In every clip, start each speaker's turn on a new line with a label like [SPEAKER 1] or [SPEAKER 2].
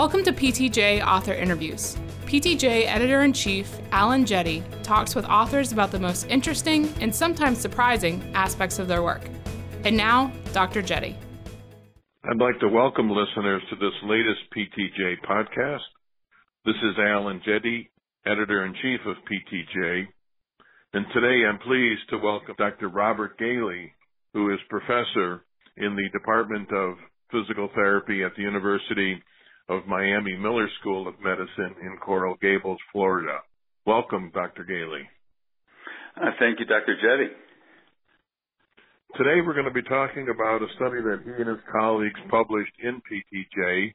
[SPEAKER 1] Welcome to PTJ Author Interviews. PTJ Editor in Chief Alan Jette talks with authors about the most interesting and sometimes surprising aspects of their work. And now, Dr. Jette.
[SPEAKER 2] I'd like to welcome listeners to this latest PTJ podcast. This is Alan Jette, Editor in Chief of PTJ. And today I'm pleased to welcome Dr. Robert Gailey, who is professor in the Department of Physical Therapy at the University of Miami Miller School of Medicine in Coral Gables, Florida. Welcome, Dr. Gailey.
[SPEAKER 3] Uh, thank you, Dr. Jette.
[SPEAKER 2] Today we're going to be talking about a study that he and his colleagues published in PTJ.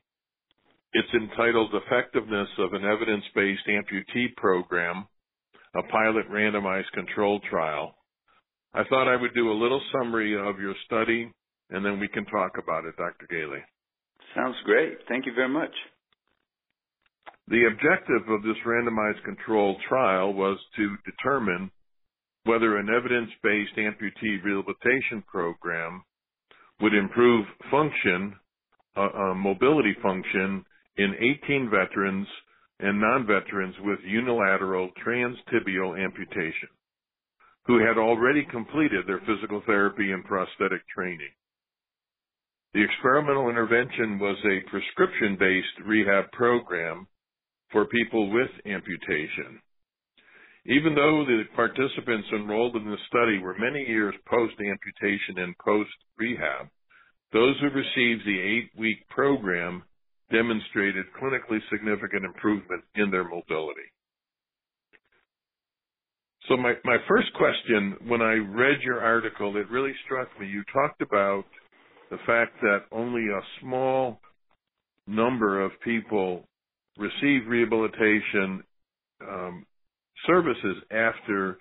[SPEAKER 2] It's entitled Effectiveness of an Evidence-Based Amputee Program, a Pilot Randomized Control Trial. I thought I would do a little summary of your study and then we can talk about it, Dr. Gailey.
[SPEAKER 3] Sounds great. Thank you very much.
[SPEAKER 2] The objective of this randomized controlled trial was to determine whether an evidence-based amputee rehabilitation program would improve function, uh, uh, mobility function in 18 veterans and non-veterans with unilateral transtibial amputation who had already completed their physical therapy and prosthetic training. The experimental intervention was a prescription based rehab program for people with amputation. Even though the participants enrolled in the study were many years post amputation and post rehab, those who received the eight week program demonstrated clinically significant improvement in their mobility. So my, my first question, when I read your article, it really struck me. You talked about the fact that only a small number of people receive rehabilitation um, services after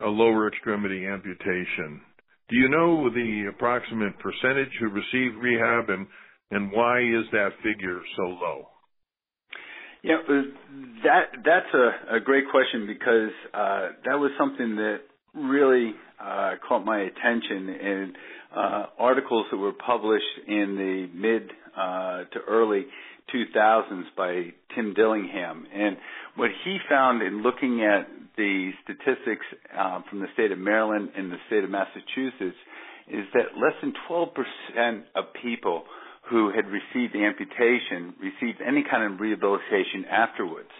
[SPEAKER 2] a lower extremity amputation. Do you know the approximate percentage who receive rehab and, and why is that figure so low?
[SPEAKER 3] Yeah, uh, that that's a, a great question because uh, that was something that really uh, caught my attention in uh, articles that were published in the mid uh, to early 2000s by Tim Dillingham. And what he found in looking at the statistics uh, from the state of Maryland and the state of Massachusetts is that less than 12% of people who had received amputation received any kind of rehabilitation afterwards.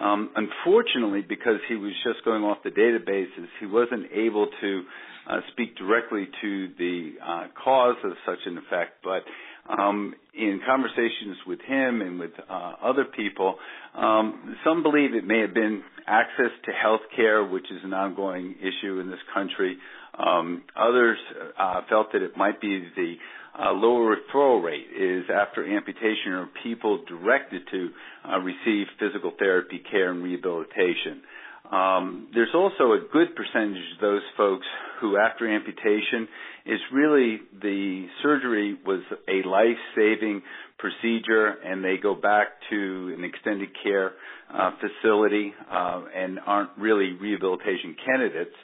[SPEAKER 3] Um, unfortunately, because he was just going off the databases, he wasn't able to uh, speak directly to the uh, cause of such an effect. But um, in conversations with him and with uh, other people, um, some believe it may have been access to health care, which is an ongoing issue in this country. Um, others uh, felt that it might be the uh, lower referral rate is after amputation or people directed to uh, receive physical therapy care and rehabilitation. Um, there's also a good percentage of those folks who, after amputation, is really the surgery was a life-saving procedure, and they go back to an extended care uh, facility uh, and aren't really rehabilitation candidates.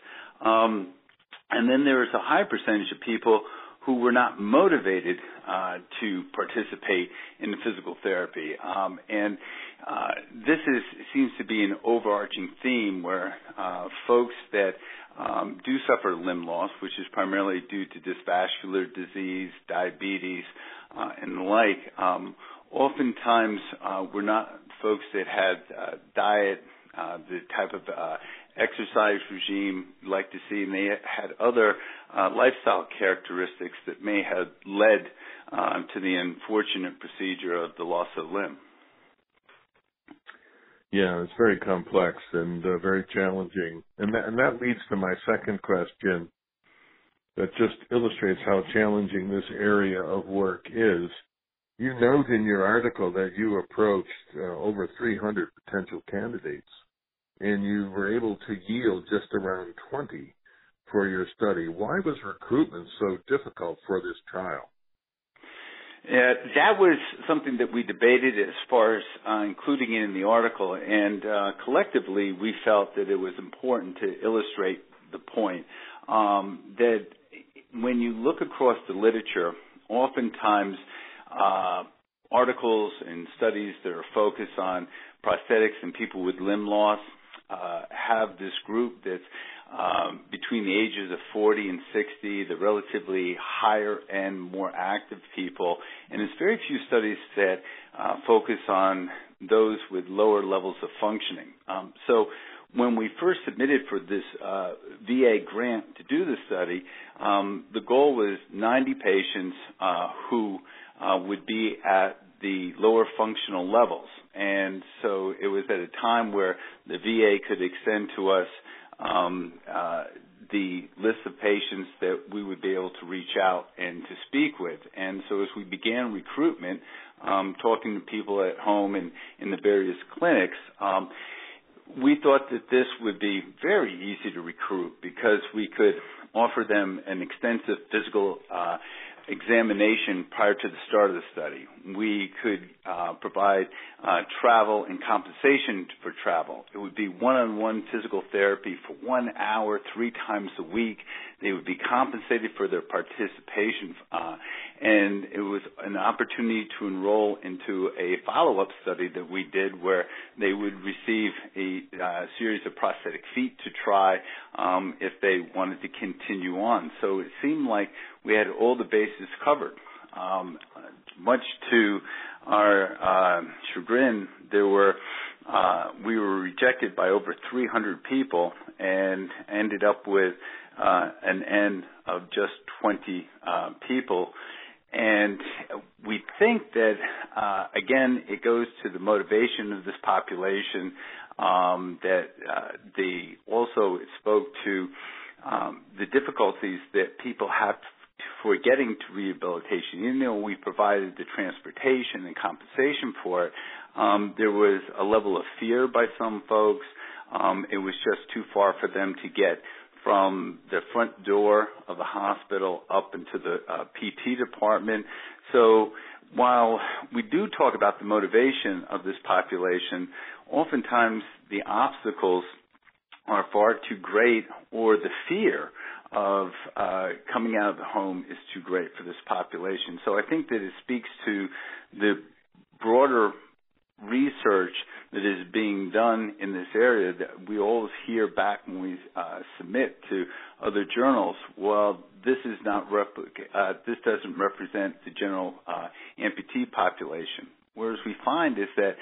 [SPEAKER 3] Um, and then there is a high percentage of people who were not motivated uh, to participate in the physical therapy. Um, and uh, this is seems to be an overarching theme where uh, folks that um, do suffer limb loss, which is primarily due to dysvascular disease, diabetes, uh, and the like, um, oftentimes uh, were not folks that had uh, diet, the type of exercise regime you like to see, and they had other uh, lifestyle characteristics that may have led uh, to the unfortunate procedure of the loss of limb.
[SPEAKER 2] Yeah, it's very complex and uh, very challenging, and that, and that leads to my second question. That just illustrates how challenging this area of work is. You note in your article that you approached uh, over 300 potential candidates and you were able to yield just around 20 for your study. Why was recruitment so difficult for this trial?
[SPEAKER 3] That was something that we debated as far as uh, including it in the article, and uh, collectively we felt that it was important to illustrate the point um, that when you look across the literature, oftentimes uh, articles and studies that are focused on prosthetics and people with limb loss uh, have this group that's um, between the ages of 40 and 60, the relatively higher and more active people, and there's very few studies that uh, focus on those with lower levels of functioning. Um, so when we first submitted for this uh, VA grant to do the study, um, the goal was 90 patients uh, who uh, would be at the lower functional levels. And so it was at a time where the VA could extend to us um, uh, the list of patients that we would be able to reach out and to speak with. And so as we began recruitment, um, talking to people at home and in the various clinics, um, we thought that this would be very easy to recruit because we could offer them an extensive physical uh, examination prior to the start of the study. We could uh, provide uh, travel and compensation for travel. It would be one-on-one physical therapy for one hour, three times a week. They would be compensated for their participation, uh, and it was an opportunity to enroll into a follow-up study that we did where they would receive a uh, series of prosthetic feet to try um, if they wanted to continue on. So it seemed like we had all the bases covered. Um, much to our uh, chagrin, there were uh, we were rejected by over 300 people and ended up with uh, an end of just 20 uh, people. And we think that, uh, again, it goes to the motivation of this population. Um, that uh, the also spoke to um, the difficulties that people have for getting to rehabilitation, even though we provided the transportation and compensation for it, um, there was a level of fear by some folks. Um, it was just too far for them to get from the front door of the hospital up into the uh, PT department. So while we do talk about the motivation of this population, oftentimes the obstacles are far too great or the fear of uh, coming out of the home is too great for this population. So I think that it speaks to the broader research that is being done in this area that we always hear back when we uh, submit to other journals. Well, this is not replica- uh, this doesn't represent the general uh, amputee population. Whereas we find is that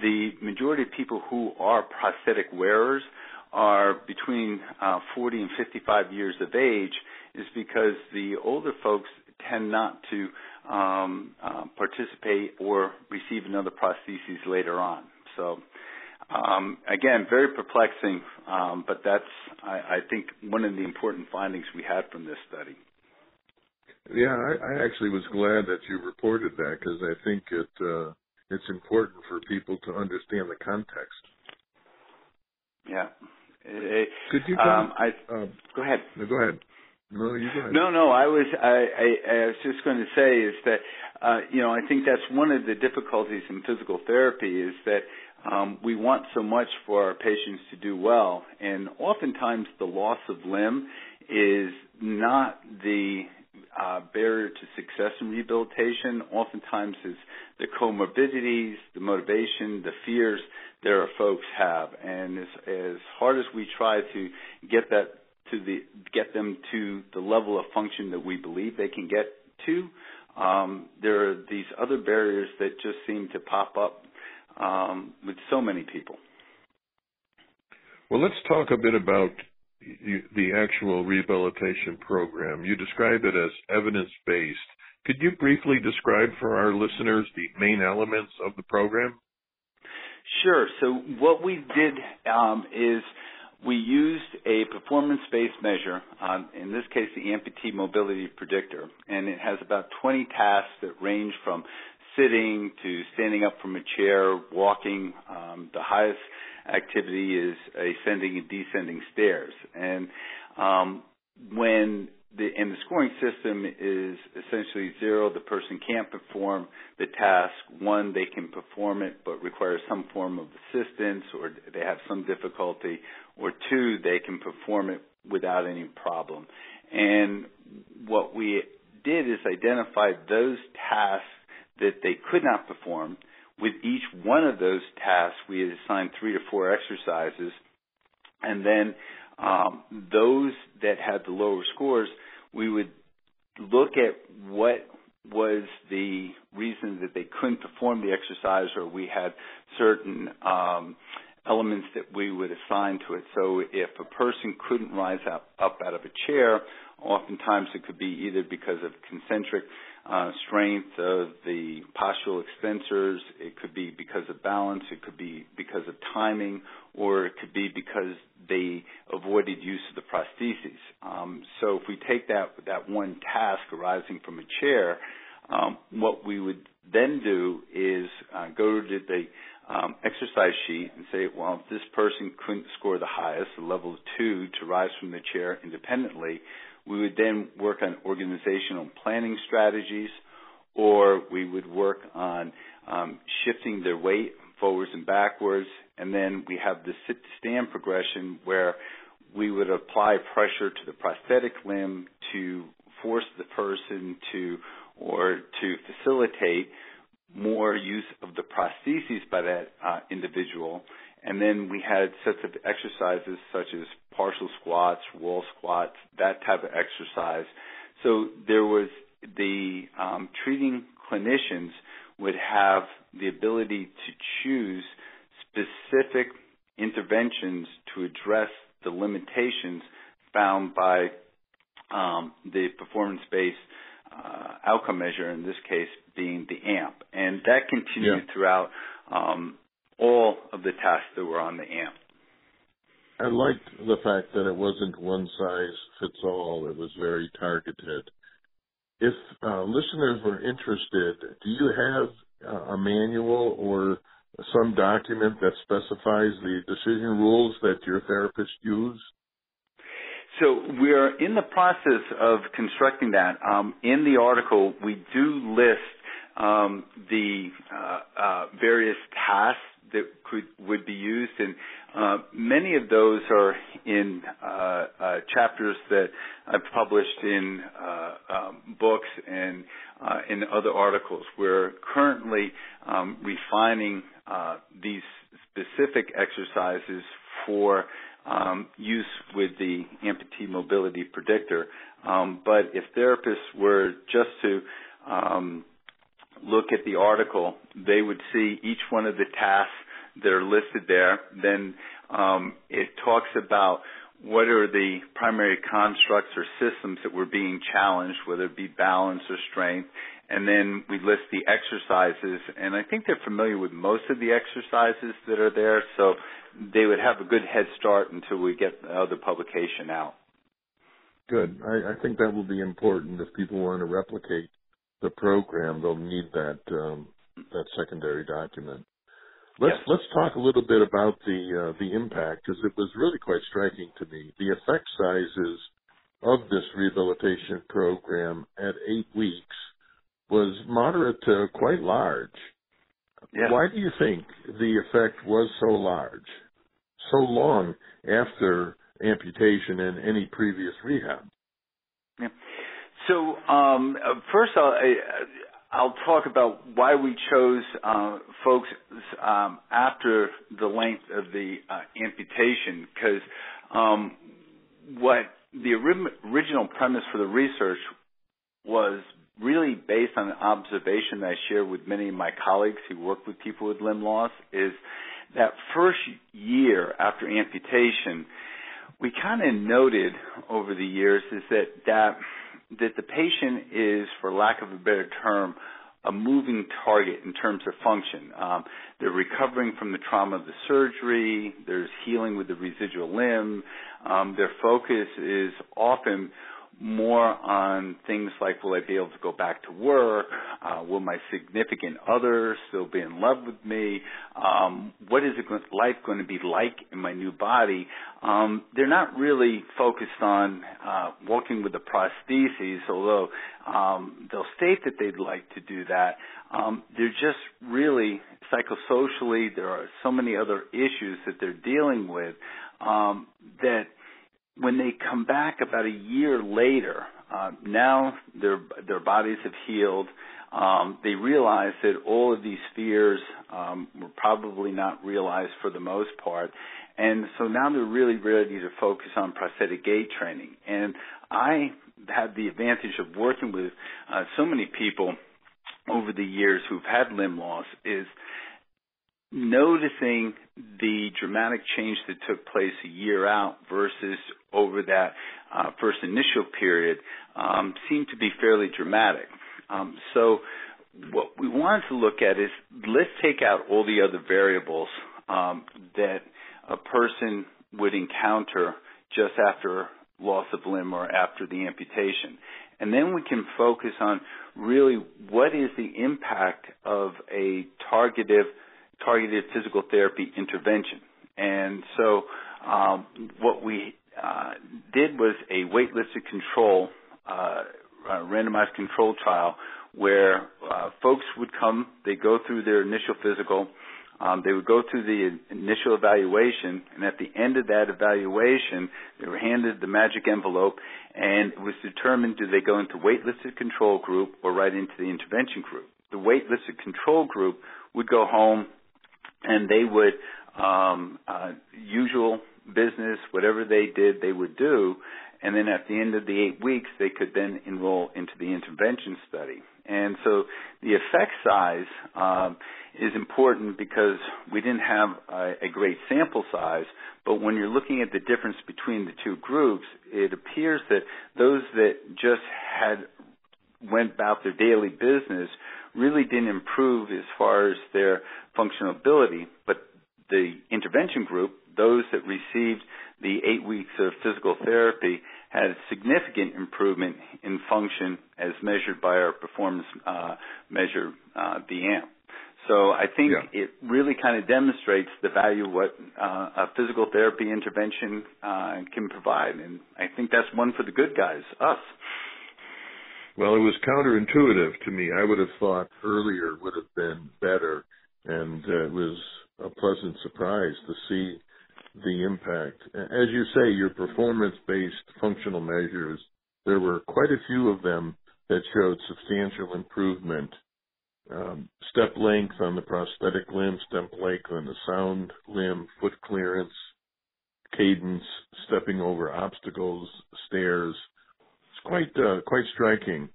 [SPEAKER 3] the majority of people who are prosthetic wearers are between uh, 40 and 55 years of age is because the older folks tend not to um, uh, participate or receive another prosthesis later on. So, um, again, very perplexing, um, but that's, I, I, think, one of the important findings we had from this study.
[SPEAKER 2] Yeah, I, I actually was glad that you reported that because I think it uh, it's important for people to understand the context.
[SPEAKER 3] Yeah.
[SPEAKER 2] Could you?
[SPEAKER 3] Um, I, um, go ahead.
[SPEAKER 2] No, go ahead. No, you go ahead.
[SPEAKER 3] No, no. I was I, I, I was just going to say is that uh, you know I think that's one of the difficulties in physical therapy is that um, we want so much for our patients to do well, and oftentimes the loss of limb is not the uh, barrier to success in rehabilitation. Oftentimes, is the comorbidities, the motivation, the fears that our folks have, and as, as hard as we try to get that to the get them to the level of function that we believe they can get to, um, there are these other barriers that just seem to pop up um, with so many people.
[SPEAKER 2] Well, let's talk a bit about the actual rehabilitation program. You describe it as evidence based. Could you briefly describe for our listeners the main elements of the program?
[SPEAKER 3] Sure. So what we did um, is we used a performance-based measure, um, in this case the amputee mobility predictor, and it has about 20 tasks that range from sitting to standing up from a chair, walking. Um, the highest activity is ascending and descending stairs. And um, when the and the scoring system is essentially zero. The person can't perform the task. One, they can perform it but require some form of assistance, or they have some difficulty. Or two, they can perform it without any problem. And what we did is identify those tasks that they could not perform. With each one of those tasks, we had assigned three to four exercises, and then um, those that had the lower scores, we would look at what was the reason that they couldn't perform the exercise, or we had certain um, elements that we would assign to it. So if a person couldn't rise up, up out of a chair, oftentimes it could be either because of concentric uh, strength of the postural extensors, it could be because of balance, it could be because of timing, or it could be because they avoided use of the prostheses. Um, so if we take that that one task arising from a chair, um, what we would then do is uh, go to the um, exercise sheet and say, well, if this person couldn't score the highest, the level two, to rise from the chair independently, we would then work on organizational planning strategies, or we would work on um, shifting their weight forwards and backwards, and then we have the sit to stand progression where we would apply pressure to the prosthetic limb to force the person to or to facilitate more use of the prostheses by that uh, individual. And then we had sets of exercises such as partial squats, wall squats, that type of exercise. So there was the um, treating clinicians would have the ability to choose specific interventions to address the limitations found by um, the performance-based uh, outcome measure, in this case being the AMP. And that continued yeah. throughout um, all of the tasks that were on the AMP.
[SPEAKER 2] I liked the fact that it wasn't one size fits all. It was very targeted. If uh, listeners were interested, do you have uh, a manual or some document that specifies the decision rules that your therapist use?
[SPEAKER 3] So we're in the process of constructing that. Um, in the article, we do list um, the uh, uh, various tasks that could would be used, and uh, many of those are in uh, uh, chapters that I've published in uh, um, books and in other articles. We're currently um, refining these specific exercises for um, use with the amputee mobility predictor. Um, but if therapists were just to um, look at the article, they would see each one of the tasks that are listed there. Then um, it talks about what are the primary constructs or systems that were being challenged, whether it be balance or strength, and then we list the exercises. And I think they're familiar with most of the exercises that are there, so they would have a good head start until we get the other publication out.
[SPEAKER 2] Good. I, I think that will be important if people want to replicate the program. They'll need that um, that secondary document. Let's
[SPEAKER 3] yes.
[SPEAKER 2] let's talk a little bit about the uh, the impact because it was really quite striking to me. The effect sizes of this rehabilitation program at eight weeks was moderate to quite large.
[SPEAKER 3] Yeah.
[SPEAKER 2] Why do you think the effect was so large, so long after amputation and any previous rehab?
[SPEAKER 3] So um, first, I'll, I'll talk about why we chose uh, folks um, after the length of the uh, amputation, because um, what the original premise for the research was really based on an observation that I share with many of my colleagues who work with people with limb loss is that first year after amputation, we kind of noted over the years is that that that the patient is, for lack of a better term, a moving target in terms of function. Um, they're recovering from the trauma of the surgery. There's healing with the residual limb. Um, their focus is often more on things like will I be able to go back to work? Uh, will my significant other still be in love with me? Um, what is it, life going to be like in my new body? Um, they're not really focused on uh, working with the prostheses, although um, they'll state that they'd like to do that. Um, they're just really psychosocially. There are so many other issues that they're dealing with um, that when they come back about a year later, uh, now their their bodies have healed. um, they realize that all of these fears um, were probably not realized for the most part. And so now they're really ready to focus on prosthetic gait training. And I had the advantage of working with uh, so many people over the years who've had limb loss is noticing the dramatic change that took place a year out versus over that uh, first initial period um, seemed to be fairly dramatic. Um, so what we wanted to look at is let's take out all the other variables um, that a person would encounter just after loss of limb or after the amputation. And then we can focus on really what is the impact of a targeted targeted physical therapy intervention. And so um, what we uh, did was a wait-listed control, uh, randomized control trial where uh, folks would come, they go through their initial physical, um, they would go through the initial evaluation, and at the end of that evaluation, they were handed the magic envelope, and it was determined do they go into wait-listed control group or right into the intervention group. The wait-listed control group would go home, and they would um, uh, usual business, whatever they did, they would do, and then at the end of the eight weeks, they could then enroll into the intervention study. And so the effect size um, is important because we didn't have a, a great sample size, but when you're looking at the difference between the two groups, it appears that those that just had went about their daily business really didn't improve as far as their functional ability, but the intervention group, those that received the eight weeks of physical therapy, had significant improvement in function as measured by our performance uh, measure, uh, the AMP. So I think yeah. it really kind of demonstrates the value of what uh, a physical therapy intervention uh, can provide, and I think that's one for the good guys, us.
[SPEAKER 2] Well, it was counterintuitive to me. I would have thought earlier would have been better, and uh, it was a pleasant surprise to see the impact. As you say, your performance-based functional measures, there were quite a few of them that showed substantial improvement. Um, step length on the prosthetic limb, step length on the sound limb, foot clearance, cadence, stepping over obstacles, stairs. It's quite uh, quite striking.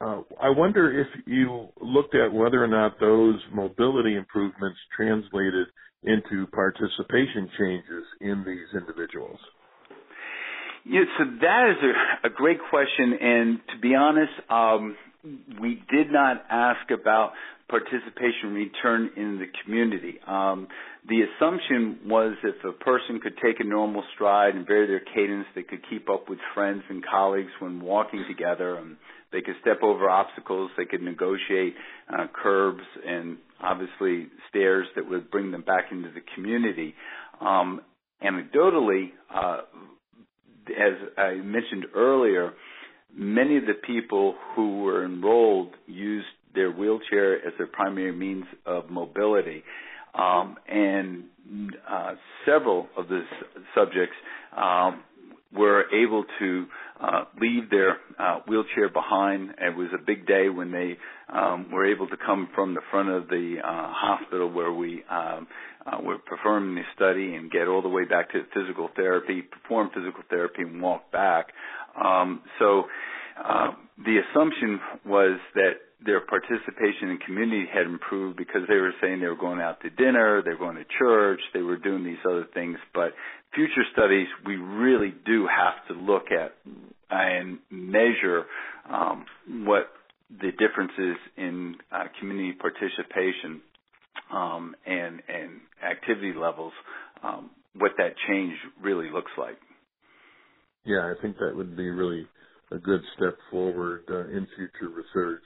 [SPEAKER 2] Uh, I wonder if you looked at whether or not those mobility improvements translated into participation changes in these individuals?
[SPEAKER 3] Yeah, so that is a, a great question, and to be honest, um, we did not ask about participation return in the community. Um, the assumption was if a person could take a normal stride and vary their cadence, they could keep up with friends and colleagues when walking together, and they could step over obstacles, they could negotiate uh, curbs and obviously stairs that would bring them back into the community. Um, anecdotally, uh, as I mentioned earlier, many of the people who were enrolled used their wheelchair as their primary means of mobility. Um, and uh, several of the subjects um, were able to uh, leave their uh, wheelchair behind. It was a big day when they um, were able to come from the front of the uh, hospital where we um, uh, were performing the study and get all the way back to physical therapy, perform physical therapy, and walk back. Um, so uh, the assumption was that their participation in community had improved because they were saying they were going out to dinner, they were going to church, they were doing these other things. But future studies, we really do have to look at and measure um, what the differences in uh, community participation um, and, and activity levels, um, what that change really looks like.
[SPEAKER 2] Yeah, I think that would be really a good step forward uh, in future research.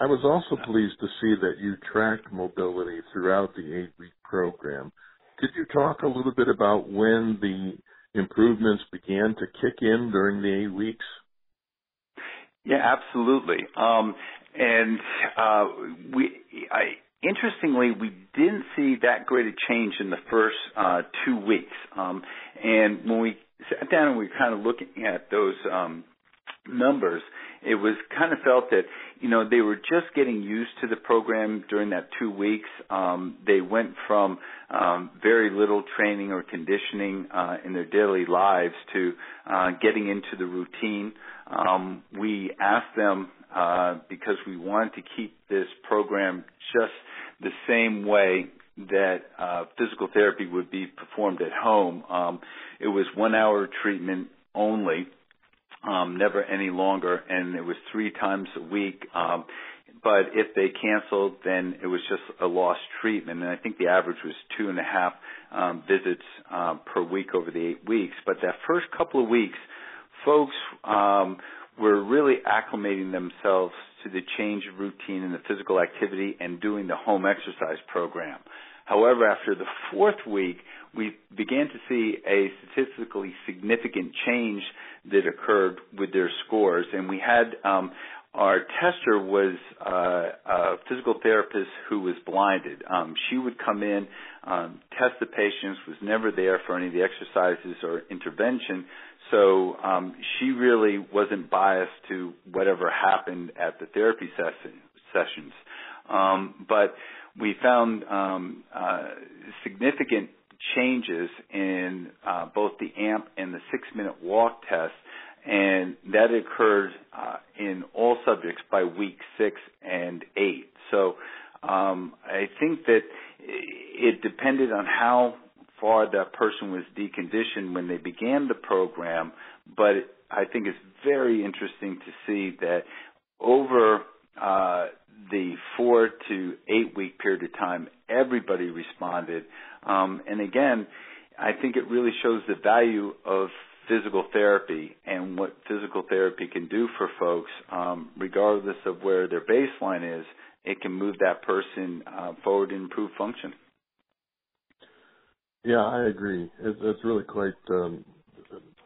[SPEAKER 2] I was also pleased to see that you tracked mobility throughout the eight week program. Could you talk a little bit about when the improvements began to kick in during the eight weeks?
[SPEAKER 3] Yeah, absolutely. Um, and uh, we, I, interestingly, we didn't see that great a change in the first uh, two weeks. Um, and when we sat down and we were kind of looking at those um, numbers, it was kind of felt that you know they were just getting used to the program during that two weeks. Um, they went from um, very little training or conditioning uh, in their daily lives to uh, getting into the routine. Um, we asked them uh, because we wanted to keep this program just the same way that uh, physical therapy would be performed at home. Um, it was one hour treatment only um, never any longer, and it was three times a week. Um, but if they canceled, then it was just a lost treatment, and I think the average was two and a half um, visits um, per week over the eight weeks. But that first couple of weeks, folks um, were really acclimating themselves to the change of routine and the physical activity and doing the home exercise program. However, after the fourth week, we began to see a statistically significant change that occurred with their scores, and we had um, our tester was uh, a physical therapist who was blinded. Um, she would come in, um, test the patients, was never there for any of the exercises or intervention. So um, she really wasn't biased to whatever happened at the therapy session, sessions. Um, but we found um, uh, significant changes in uh, both the AMP and the six minute walk test, and that occurred uh, in all subjects by week six and eight. So um, I think that it depended on how far that person was deconditioned when they began the program, but I think it's very interesting to see that over uh, the four to eight week period of time, everybody responded. Um, and again, I think it really shows the value of physical therapy and what physical therapy can do for folks, um, regardless of where their baseline is. It can move that person uh, forward and improve function.
[SPEAKER 2] Yeah, I agree. It, it's really quite. Um,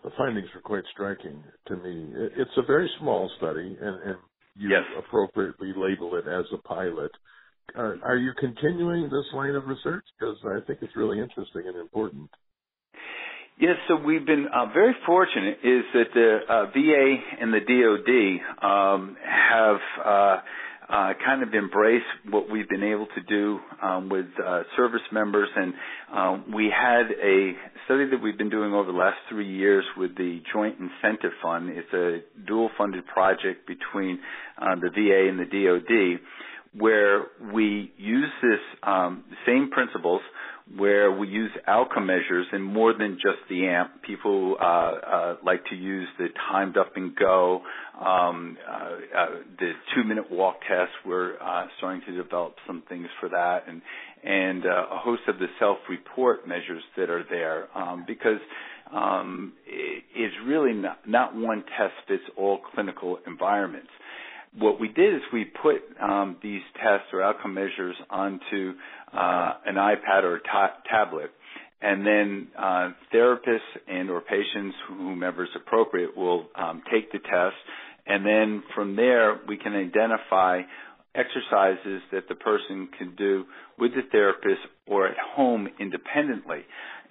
[SPEAKER 2] the findings are quite striking to me. It, it's a very small study, and, and you
[SPEAKER 3] yes.
[SPEAKER 2] appropriately label it as a pilot. Are, are you continuing this line of research? Because I think it's really interesting and important.
[SPEAKER 3] Yes, so we've been uh, very fortunate is that the uh, VA and the DoD um, have uh, uh, kind of embrace what we've been able to do um, with uh, service members. And um, we had a study that we've been doing over the last three years with the Joint Incentive Fund. It's a dual funded project between uh, the VA and the DoD where we use this um, same principles where we use outcome measures and more than just the AMP. People uh, uh, like to use the timed up and go, um, uh, uh the two minute walk test. We're uh, starting to develop some things for that, and and uh, a host of the self report measures that are there um, because um, it, it's really not, not one test fits all clinical environments what we did is we put um, these tests or outcome measures onto uh, an iPad or ta- tablet, and then uh, therapists and or patients, whomever is appropriate, will um, take the test, and then from there we can identify exercises that the person can do with the therapist or at home independently.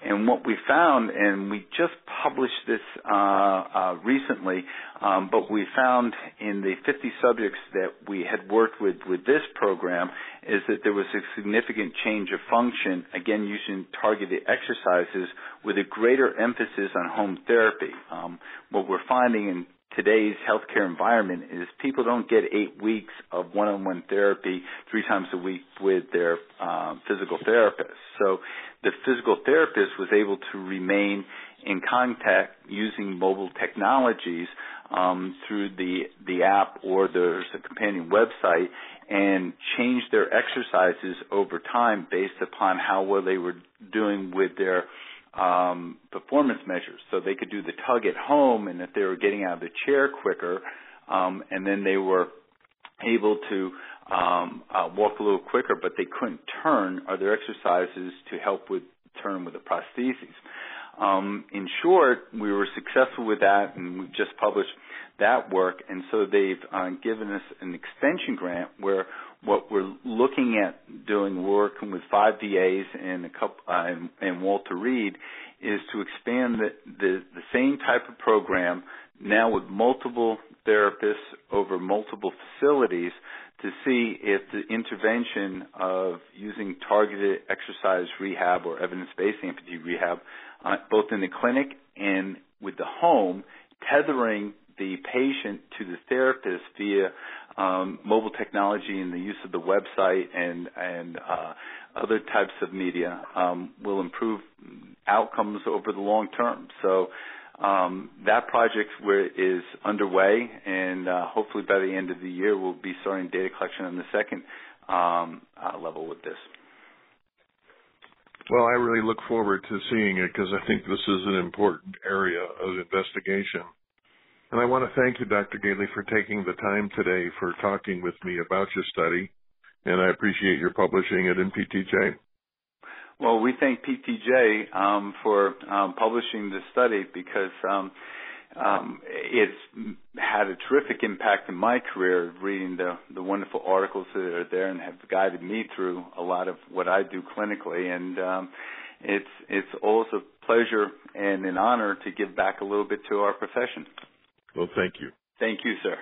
[SPEAKER 3] And what we found, and we just published this uh, uh, recently, um, but we found in the 50 subjects that we had worked with with this program is that there was a significant change of function, again using targeted exercises with a greater emphasis on home therapy. Um, what we're finding in today's healthcare environment is people don't get eight weeks of one-on-one therapy three times a week with their um, physical therapist. So the physical therapist was able to remain in contact using mobile technologies um, through the the app or there's a companion website and change their exercises over time based upon how well they were doing with their um, performance measures. So they could do the tug at home, and if they were getting out of the chair quicker, um, and then they were able to um, uh, walk a little quicker, but they couldn't turn, are there exercises to help with turn with the prostheses? Um, in short, we were successful with that, and we've just published that work. And so they've uh, given us an extension grant where what we're looking at doing, working with five VAs and a couple uh, and, and, Walter Reed, is to expand the, the, the same type of program now with multiple therapists over multiple facilities to see if the intervention of using targeted exercise rehab or evidence-based amputee rehab, uh, both in the clinic and with the home, tethering the patient to the therapist via um, mobile technology and the use of the website and and uh, other types of media um, will improve outcomes over the long term. So um, that project is underway, and uh, hopefully by the end of the year, we'll be starting data collection on the second um, uh, level with this.
[SPEAKER 2] Well, I really look forward to seeing it because I think this is an important area of investigation. And I want to thank you, Dr. Gailey, for taking the time today for talking with me about your study. And I appreciate your publishing it in PTJ.
[SPEAKER 3] Well, we thank PTJ um, for um, publishing the study because um, um, it's had a terrific impact in my career reading the, the wonderful articles that are there and have guided me through a lot of what I do clinically. And um, it's it's always a pleasure and an honor to give back a little bit to our profession.
[SPEAKER 2] Well, thank you.
[SPEAKER 3] Thank you, sir.